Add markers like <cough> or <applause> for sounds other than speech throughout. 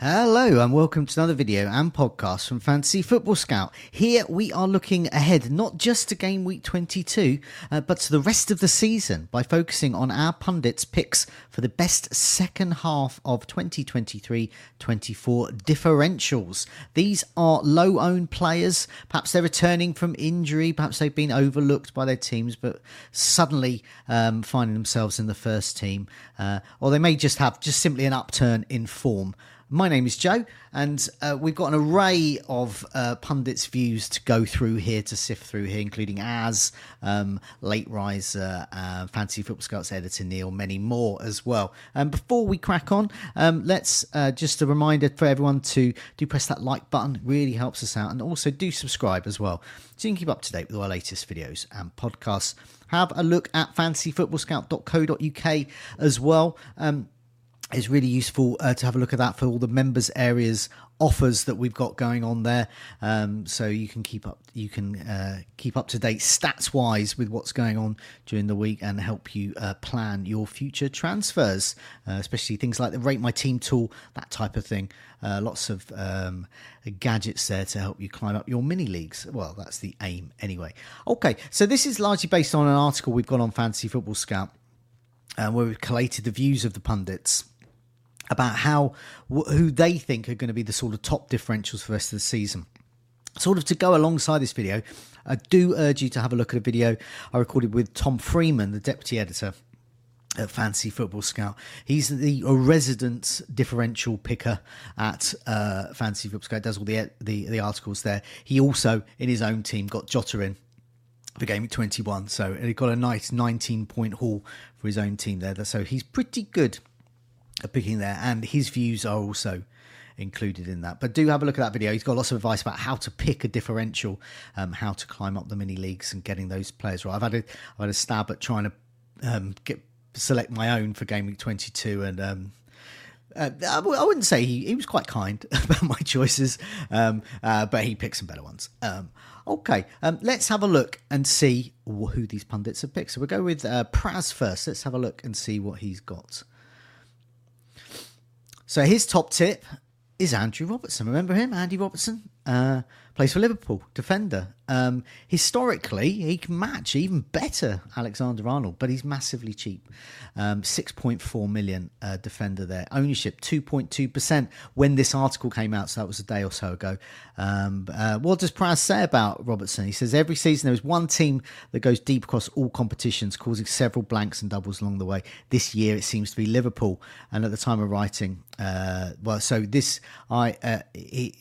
Hello and welcome to another video and podcast from Fantasy Football Scout. Here we are looking ahead not just to game week 22, uh, but to the rest of the season by focusing on our pundits' picks for the best second half of 2023 24 differentials. These are low owned players. Perhaps they're returning from injury, perhaps they've been overlooked by their teams, but suddenly um, finding themselves in the first team, uh, or they may just have just simply an upturn in form. My name is Joe, and uh, we've got an array of uh, pundits' views to go through here, to sift through here, including Az, um, Lateriser, uh, Fantasy Football Scouts editor Neil, many more as well. And before we crack on, um, let's uh, just a reminder for everyone to do press that like button, really helps us out, and also do subscribe as well, so you can keep up to date with our latest videos and podcasts. Have a look at fantasyfootballscout.co.uk as well. Um, it's really useful uh, to have a look at that for all the members areas offers that we've got going on there. Um, so you can keep up you can uh, keep up to date stats wise with what's going on during the week and help you uh, plan your future transfers uh, especially things like the rate my team tool that type of thing. Uh, lots of um, gadgets there to help you climb up your mini leagues. Well that's the aim anyway. Okay so this is largely based on an article we've got on fantasy football scout uh, where we've collated the views of the pundits about how who they think are going to be the sort of top differentials for the rest of the season. Sort of to go alongside this video, I do urge you to have a look at a video I recorded with Tom Freeman, the deputy editor at Fantasy Football Scout. He's the resident differential picker at uh, Fantasy Football Scout. Does all the, the the articles there. He also in his own team got Jota in for game at 21, so he got a nice 19 point haul for his own team there. So he's pretty good picking there, and his views are also included in that. But do have a look at that video. He's got lots of advice about how to pick a differential, um, how to climb up the mini leagues, and getting those players right. I've had a I've had a stab at trying to um, get select my own for game week twenty two, and um, uh, I wouldn't say he, he was quite kind <laughs> about my choices, um, uh, but he picked some better ones. Um, okay, um, let's have a look and see who these pundits have picked. So we'll go with uh, Pras first. Let's have a look and see what he's got. So his top tip is Andrew Robertson. Remember him, Andy Robertson? Uh, plays for Liverpool, defender. Um, historically, he can match even better Alexander Arnold, but he's massively cheap. Um, 6.4 million uh, defender there. Ownership 2.2% when this article came out, so that was a day or so ago. Um, uh, what does Pras say about Robertson? He says every season there is one team that goes deep across all competitions, causing several blanks and doubles along the way. This year it seems to be Liverpool, and at the time of writing, uh, well, so this I uh, he,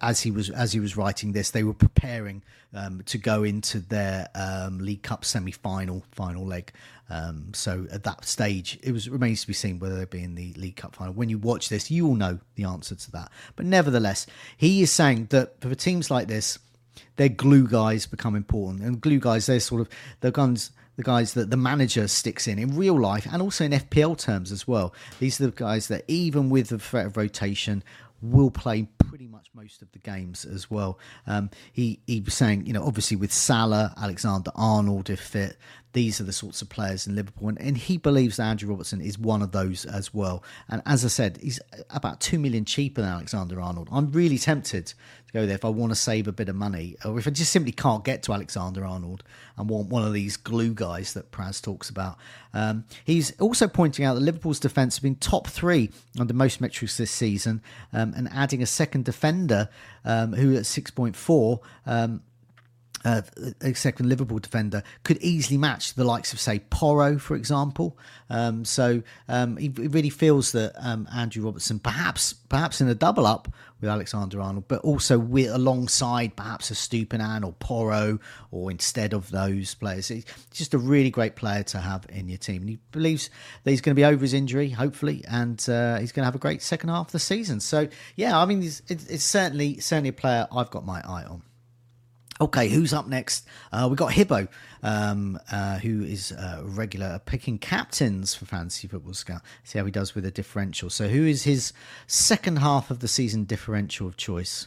as he was as he was writing this, they were preparing um, to go into their um, League Cup semi final final leg. Um, so at that stage, it was remains to be seen whether they'll be in the League Cup final. When you watch this, you will know the answer to that. But nevertheless, he is saying that for teams like this, their glue guys become important, and glue guys they're sort of the guns the guys that the manager sticks in in real life and also in FPL terms as well. These are the guys that even with the threat of rotation will play most of the games as well. Um, he he was saying, you know, obviously with Salah, Alexander Arnold, if fit, these are the sorts of players in Liverpool, and, and, he believes that Andrew Robertson is one of those as well. And as I said, he's about two million cheaper than Alexander Arnold. I'm really tempted to go there if I want to save a bit of money, or if I just simply can't get to Alexander Arnold and want one of these glue guys that Pras talks about. Um, he's also pointing out that Liverpool's defence has been top three under most metrics this season, um, and adding a second defender um, who at six point four. Um, uh, a second Liverpool defender could easily match the likes of, say, Porro, for example. Um, so um, he, he, really feels that um, Andrew Robertson, perhaps perhaps in a double up with Alexander Arnold, but also with alongside perhaps a Estupiñán or Porro, or instead of those players. He's just a really great player to have in your team. And he believes that he's going to be over his injury, hopefully, and uh, he's going to have a great second half of the season. So yeah, I mean, it's, it's certainly certainly a player I've got my eye on. Okay, who's up next? Uh, we got Hibbo, um, uh, who is a regular picking captains for Fantasy Football Scout. See how he does with a differential. So, who is his second half of the season differential of choice?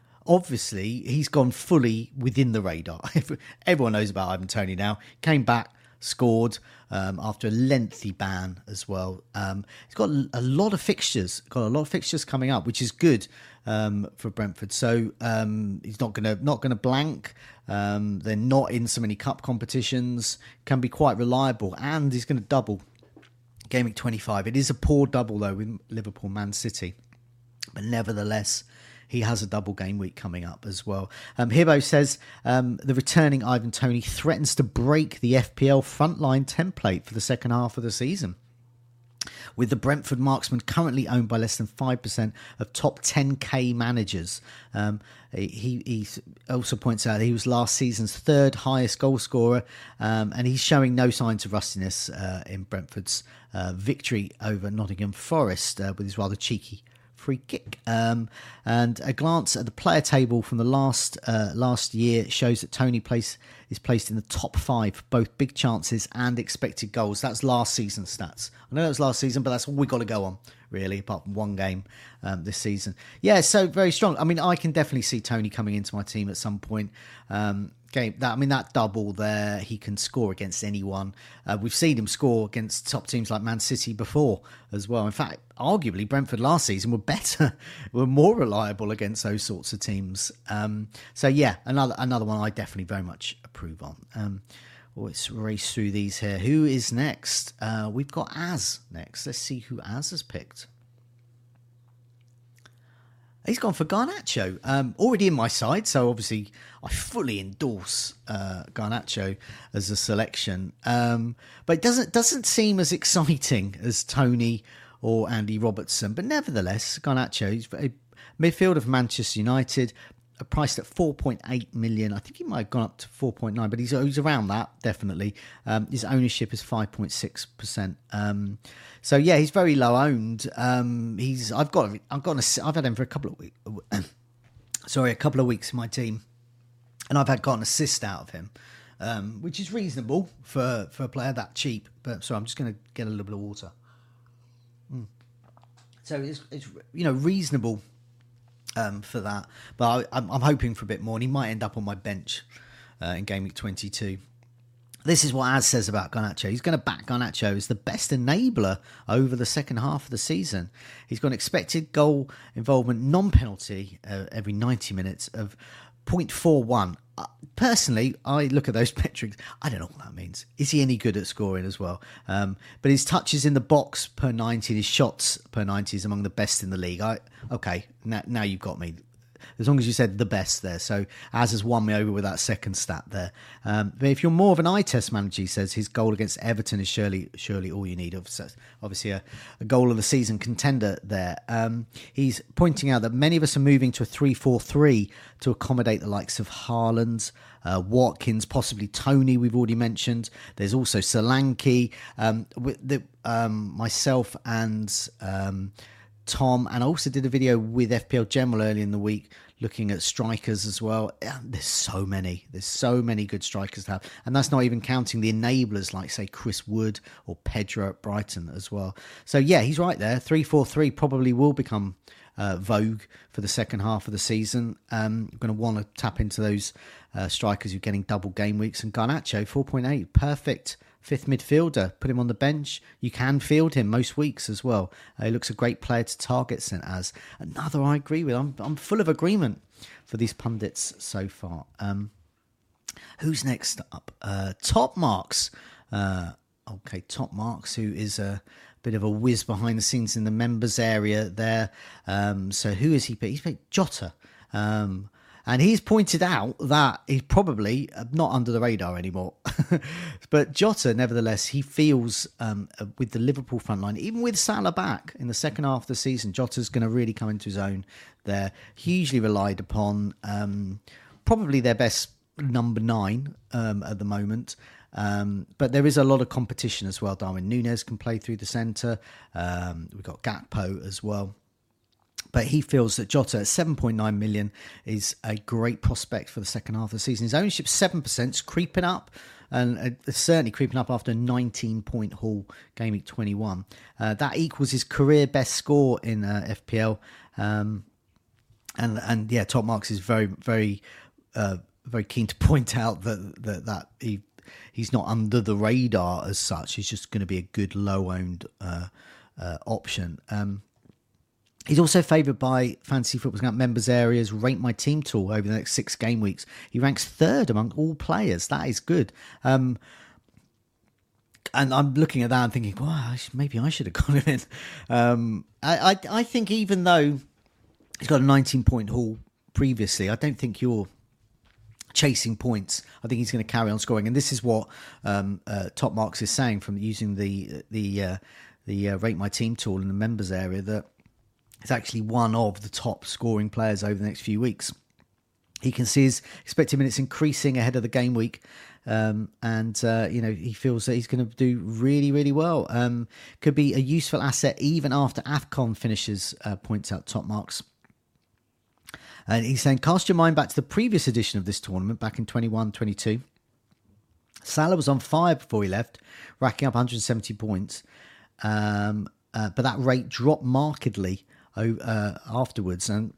obviously he's gone fully within the radar. <laughs> Everyone knows about Ivan Toney now. Came back, scored um, after a lengthy ban as well. Um, he's got a lot of fixtures, got a lot of fixtures coming up, which is good um, for Brentford. So um, he's not gonna not gonna blank. Um, they're not in so many cup competitions. Can be quite reliable, and he's going to double. Game week 25. It is a poor double though with Liverpool Man City, but nevertheless he has a double game week coming up as well. Um, Hibbo says um, the returning Ivan Toney threatens to break the FPL frontline template for the second half of the season. With the Brentford marksman currently owned by less than 5% of top 10k managers. Um, he, he also points out he was last season's third highest goal scorer, um, and he's showing no signs of rustiness uh, in Brentford's uh, victory over Nottingham Forest uh, with his rather cheeky free kick. Um, and a glance at the player table from the last uh, last year shows that Toney place is placed in the top five both big chances and expected goals. That's last season stats. I know that was last season, but that's all we got to go on really, apart from one game um, this season. Yeah, so very strong. I mean, I can definitely see Toney coming into my team at some point. Um, game that I mean that double there, he can score against anyone. Uh, we've seen him score against top teams like Man City before as well. In fact, arguably Brentford last season were <laughs> better, were more reliable against those sorts of teams. Um, so yeah, another another one I definitely very much approve on. Um, let's race through these here. Who is next? Uh, we've got Az next. Let's see who Az has picked. He's gone for Garnacho. Um, already in my side, so obviously I fully endorse uh, Garnacho as a selection. Um, but it doesn't doesn't seem as exciting <laughs> as Toney or Andy Robertson. But nevertheless, Garnacho, he's a midfield of Manchester United, priced at 4.8 million. I think he might have gone up to 4.9, but he's, he's around that definitely. Um, his ownership is 5.6 percent. Um, so yeah, he's very low owned. Um, he's I've got I've got a, I've had him for a couple of weeks. <coughs> sorry, a couple of weeks in my team, and I've had got an assist out of him. Um, which is reasonable for, for a player that cheap. But so I'm just going to get a little bit of water. Mm. So it's, it's you know reasonable um, for that, but I, am hoping for a bit more, and he might end up on my bench uh, in game week 22. This is what Az says about Garnacho. He's going to back Garnacho as the best enabler over the second half of the season. He's got an expected goal involvement non penalty uh, every 90 minutes of 0.41. Personally, I look at those <laughs> metrics. I don't know what that means. Is he any good at scoring as well? Um, but his touches in the box per 90, his shots per 90 is among the best in the league. I okay, now, now you've got me as long as you said the best there. So Az has won me over with that second stat there. Um, but if you're more of an eye test manager, he says his goal against Everton is surely surely all you need. Obviously, a, a goal of the season contender there. Um, he's pointing out that many of us are moving to a 3 4 3 to accommodate the likes of Haaland. Uh, Watkins, possibly Toney, we've already mentioned. There's also Solanke. Um, the, um, myself and um, Tom, and I also did a video with FPL General early in the week looking at strikers as well. There's so many. There's so many good strikers to have. And that's not even counting the enablers like, say, Chris Wood or Pedro at Brighton as well. So, yeah, he's right there. 3 4 3 probably will become uh, vogue for the second half of the season. Um, going to want to tap into those uh, strikers who are getting double game weeks. And Garnacho, 4.8, perfect fifth midfielder. Put him on the bench. You can field him most weeks as well. Uh, he looks a great player to target sent as. Another I agree with. I'm, I'm full of agreement for these pundits so far. Um, who's next up? Uh, Top Marks. Uh, okay, Top Marks, who is a bit of a whiz behind the scenes in the members area there. Um, so who is he? He's picked Jota. Um, and he's pointed out that he's probably uh, not under the radar anymore. <laughs> but Jota, nevertheless, he feels um, uh, with the Liverpool front line, even with Salah back in the second half of the season, Jota's going to really come into his own there. Hugely relied upon, um, probably their best number nine um, at the moment. Um, but there is a lot of competition as well. Darwin Nunez can play through the centre. Um, we've got Gakpo as well but he feels that Jota at 7.9 million is a great prospect for the second half of the season. His ownership 7%, is creeping up and uh, certainly creeping up after a 19 point haul game week 21. Uh, that equals his career best score in uh, FPL. Um, and and yeah, Top Marks is very very uh, very keen to <laughs> point out that that, that he he's not under the radar as such. He's just going to be a good low owned uh, uh, option. Um, He's also favoured by Fantasy Football Scout members areas Rate My Team tool over the next six game weeks. He ranks third among all players. That is good. Um, and I'm looking at that and thinking, well, maybe I should have <laughs> gone him in. Um, I, I, I think even though he's got a 19 point haul previously, I don't think you're chasing points. I think he's going to carry on scoring, and this is what um, uh, Top Marks is saying from using the the uh, the uh, Rate My Team tool in the members area that is actually one of the top scoring players over the next few weeks. He can see his expected minutes increasing ahead of the game week. Um, and uh, you know he feels that he's going to do really, really well. Um, could be a useful asset even after Afcon finishes. Uh, points out top marks. And he's saying, cast your mind back to the previous edition of this tournament back in 21 22. Salah was on fire before he left, racking up 170 points. Um, uh, but that rate dropped markedly uh, afterwards, and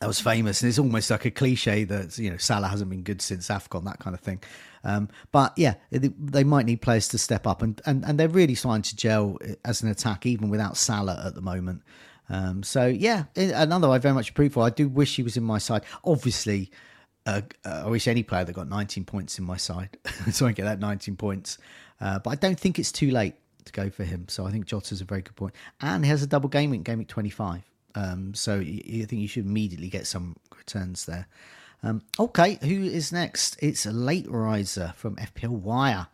that was famous. And it's almost like a cliche that you know Salah hasn't been good since Afcon, that kind of thing. Um, but yeah, they might need players to step up, and, and and they're really starting to gel as an attack, even without Salah at the moment. Um, so yeah, another I very much approve for. I do wish he was in my side. Obviously, uh, uh, I wish any player that got 19 points in my side, <laughs> so I get that 19 points. Uh, but I don't think it's too late to go for him. So I think Jota's a very good point. And he has a double game week, game week 25. Um, so I think you should immediately get some returns there. Um, okay, who is next? It's a Lateriser from FPL Wire.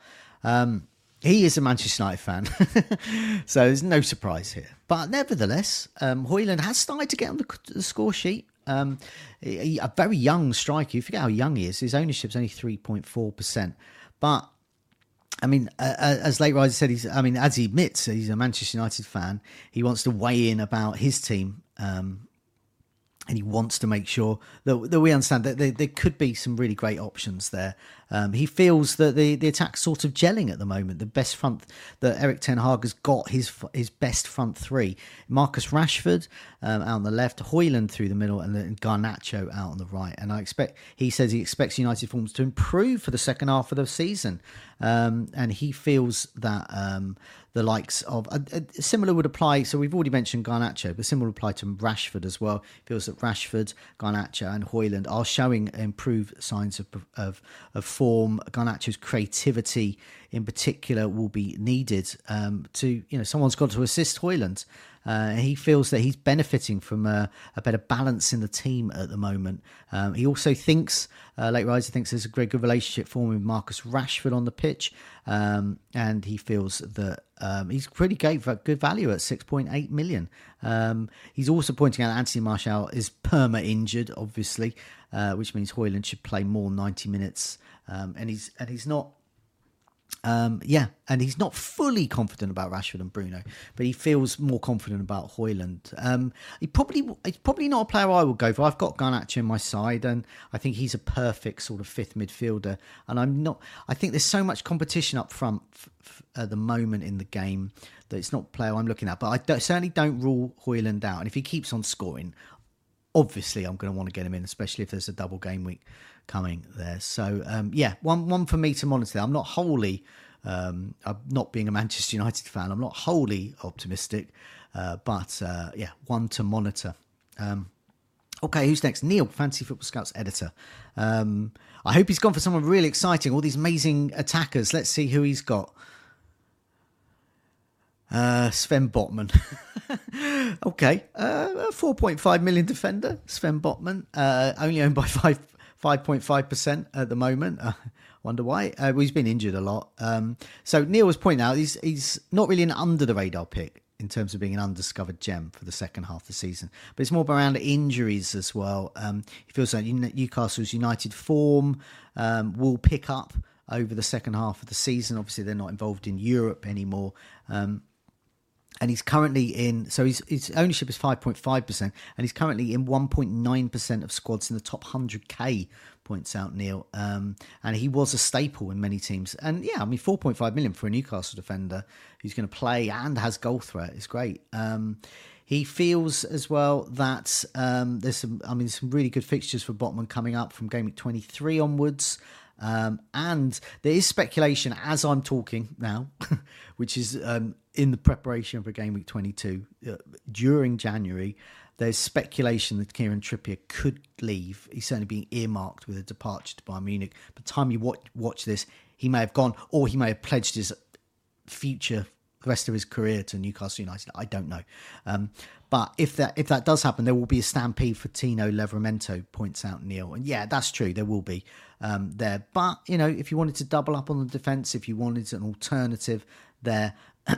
Um, he is a Manchester United fan, <laughs> so there's no surprise here. But nevertheless, um, Højlund has started to get on the, the score sheet. Um, he- a very young striker. You forget how young he is. His ownership's only three point four percent, but I mean, uh, as Lateriser said, he's. I mean, as he admits, he's a Manchester United fan. He wants to weigh in about his team, um, and he wants to make sure that, that we understand that there, there could be some really great options there. Um, he feels that the the attack's sort of gelling at the moment. The best front that Erik Ten Hag has got his his best front three: Marcus Rashford um, out on the left, Højlund through the middle, and then Garnacho out on the right. And I expect he says he expects United forms to improve for the second half of the season, um, and he feels that um, the likes of uh, uh, similar would apply. So we've already mentioned Garnacho, but similar would apply to Rashford as well. Feels that Rashford, Garnacho, and Højlund are showing improved signs of of, of form. Garnacho's creativity, in particular, will be needed um, to you know someone's got to assist Højlund. Uh, he feels that he's benefiting from a, a, better balance in the team at the moment. Um, he also thinks, uh, Lateriser thinks there's a great good relationship forming with Marcus Rashford on the pitch, um, and he feels that um, he's pretty for good value at 6.8 million. Um, he's also pointing out Anthony Martial is perma injured, obviously, uh, which means Højlund should play more 90 minutes, um, and he's and he's not um, yeah, and he's not fully confident about Rashford and Bruno, but he feels more confident about Højlund. Um, he probably he's probably not a player I would go for. I've got Garnacho in my side, and I think he's a perfect sort of fifth midfielder. And I'm not. I think there's so much competition up front f- f- at the moment in the game that it's not player I'm looking at. But I don't, certainly don't rule Højlund out. And if he keeps on scoring, obviously I'm going to want to get him in, especially if there's a double game week coming there. So um, yeah, one one for me to monitor. I'm not wholly, um, I'm not being a Manchester United fan. I'm not wholly optimistic, uh, but uh, yeah, one to monitor. Um, okay, who's next? Neil, Fantasy Football Scouts editor. Um, I hope he's gone for someone really exciting. All these amazing attackers. Let's see who he's got. Uh, Sven Botman. <laughs> okay, uh, 4.5 million defender, Sven Botman, uh, only owned by <laughs> 5, 5.5% at the moment. <laughs> Uh, wonder why. Uh, well, he's been injured a lot. Um, so Neil was pointing out he's, he's not really an under the radar pick in terms of being an undiscovered gem for the second half of the season, but it's more around injuries as well. Um, he feels like Newcastle's United form um, will pick up over the second half of the season. Obviously, they're not involved in Europe anymore. Um, and he's currently in so his, his ownership is 5.5% and he's currently in 1.9% of squads in the top 100k points out neil. Um, and he was a staple in many teams. And yeah i mean 4.5 million for a newcastle defender who's going to play and has goal threat is great. Um, he feels as well that um, there's some i mean some really good fixtures for botman coming up from game week 23 onwards um, and there is speculation as I'm talking now, <laughs> which is um, in the preparation for game week 22 uh, during January. There's speculation that Kieran Trippier could leave. He's certainly being earmarked with a departure to Bayern Munich. By the time you watch, watch this, he may have gone, or he may have pledged his future the rest of his career to Newcastle United. I don't know. Um, but if that if that does happen, there will be a stampede for Tino Livramento. points out Neil. And yeah, that's true. There will be um, there. But you know, if you wanted to double up on the defence, if you wanted an alternative there. <clears throat>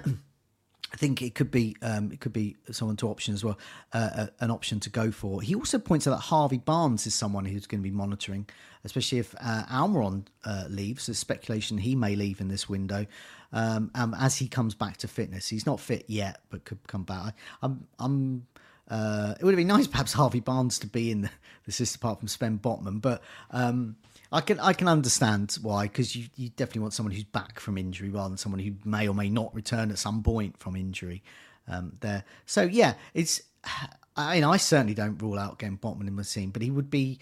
I think it could be um, it could be someone to option as well, uh, uh, an option to go for. He also points out that Harvey Barnes is someone who's going to be monitoring, especially if uh, Almiron uh, leaves. There's speculation he may leave in this window um, um, as he comes back to fitness. He's not fit yet, but could come back. I, I'm, I'm uh, it would have been nice <laughs> perhaps Harvey Barnes to be in the, the system apart from Sven Botman, but um, I can I can understand why because you, you definitely want someone who's back from injury rather than someone who may or may not return at some point from injury. Um, there, so yeah, it's. <sighs> I mean, I certainly don't rule out getting Botman in my team, but he would be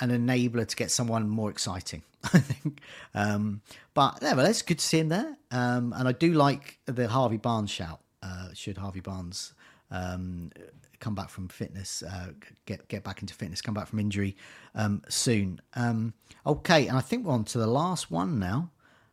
an enabler to get someone more exciting. <laughs> I think, um, but nevertheless, good to see him there, um, and I do like the Harvey Barnes shout. Uh, should Harvey Barnes um, come back from fitness, uh, get get back into fitness, come back from injury um, soon. Um, okay, and I think we're on to the last one now.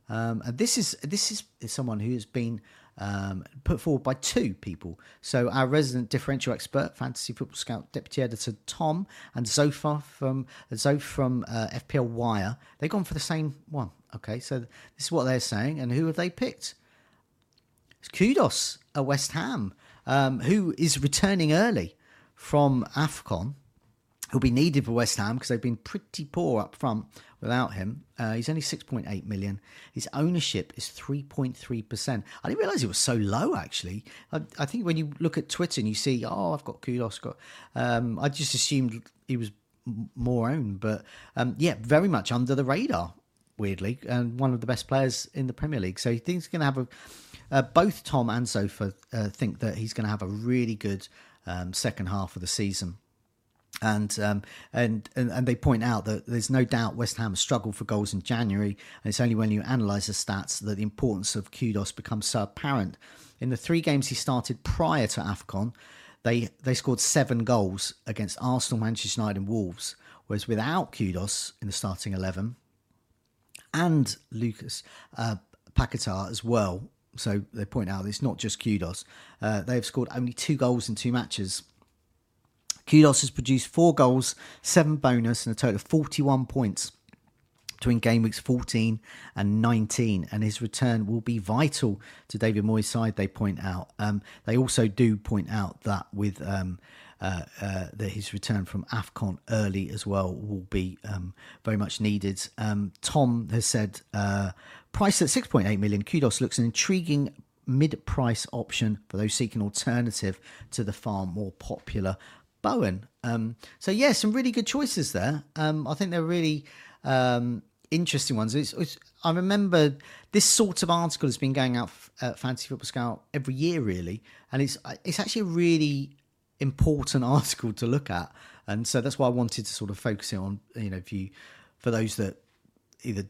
Um, and this is this is, someone who has been um, put forward by two people. So our resident differential expert, fantasy football scout, deputy editor Tom, and Zophar from Zof from uh, FPL Wire. They've gone for the same one. Okay, so this is what they're saying, and who have they picked? It's Kudus at West Ham, um, who is returning early from AFCON. He'll be needed for West Ham because they've been pretty poor up front without him. Uh, he's only 6.8 million. His ownership is 3.3%. I didn't realize it was so low, actually. I, I, think when you look at Twitter and you see, oh, I've got Kudus, got, um, I just assumed he was more owned. But um, yeah, very much under the radar, weirdly, and one of the best players in the Premier League. So he thinks he's going to have a. Uh, both Tom and Zophar uh, think that he's going to have a really good um, second half of the season and, um, and and and they point out that there's no doubt West Ham struggled for goals in January, and it's only when you analyse the stats that the importance of Kudus becomes so apparent. In the three games he started prior to Afcon, they they scored seven goals against Arsenal, Manchester United, and Wolves. Whereas without Kudus in the starting eleven, and Lucas uh, Paquetá as well, so they point out it's not just Kudus. Uh, they have scored only two goals in two matches Kudus has produced four goals, seven bonus, and a total of 41 points between game weeks 14 and 19, and his return will be vital to David Moyes' side. They point out. Um, they also do point out that with um, uh, uh, that his return from Afcon early as well will be um, very much needed. Um, Tom has said, uh, priced at 6.8 million, Kudus looks an intriguing mid-price option for those seeking alternative to the far more popular Bowen. Um, so yeah, some really good choices there. Um, I think they're really um, interesting ones. It's, it's, I remember this sort of article has been going out at Fantasy Football Scout every year, really, and it's it's actually a really important <laughs> article to look at, and so that's why I wanted to sort of focus it on. You know, if you for those that either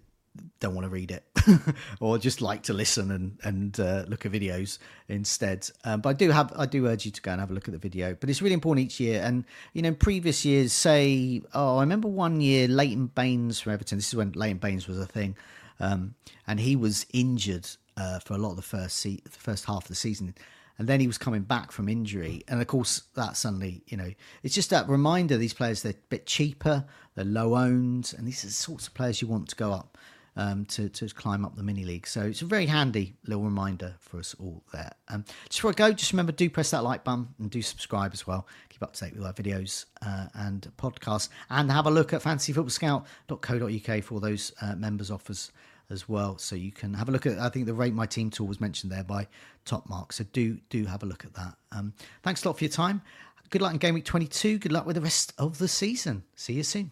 don't want to read it <laughs> or just like to listen and and uh, look at videos instead. Um, but i do have i do urge you to go and have a look at the video but it's really important each year. And you know previous years say oh i remember one year leighton baines from everton this is when leighton baines was a thing um, and he was injured uh, for a lot of the first se- the first half of the season. And then he was coming back from injury. And of course that suddenly you know it's just that reminder these players they're a bit cheaper they're low owned and these are the sorts of players you want to go up um, to, to climb up the mini league. So it's a very handy little reminder for us all there. Um, just before I go, just remember do press that like button and do subscribe as well. Keep up to date with our videos uh, and podcasts. And have a look at fantasyfootballscout.co.uk for all those uh, members' offers as well. So you can have a look at, I think the Rate My Team tool was mentioned there by Top Mark. So do, do have a look at that. Um, thanks a lot for your time. Good luck in game week 22. Good luck with the rest of the season. See you soon.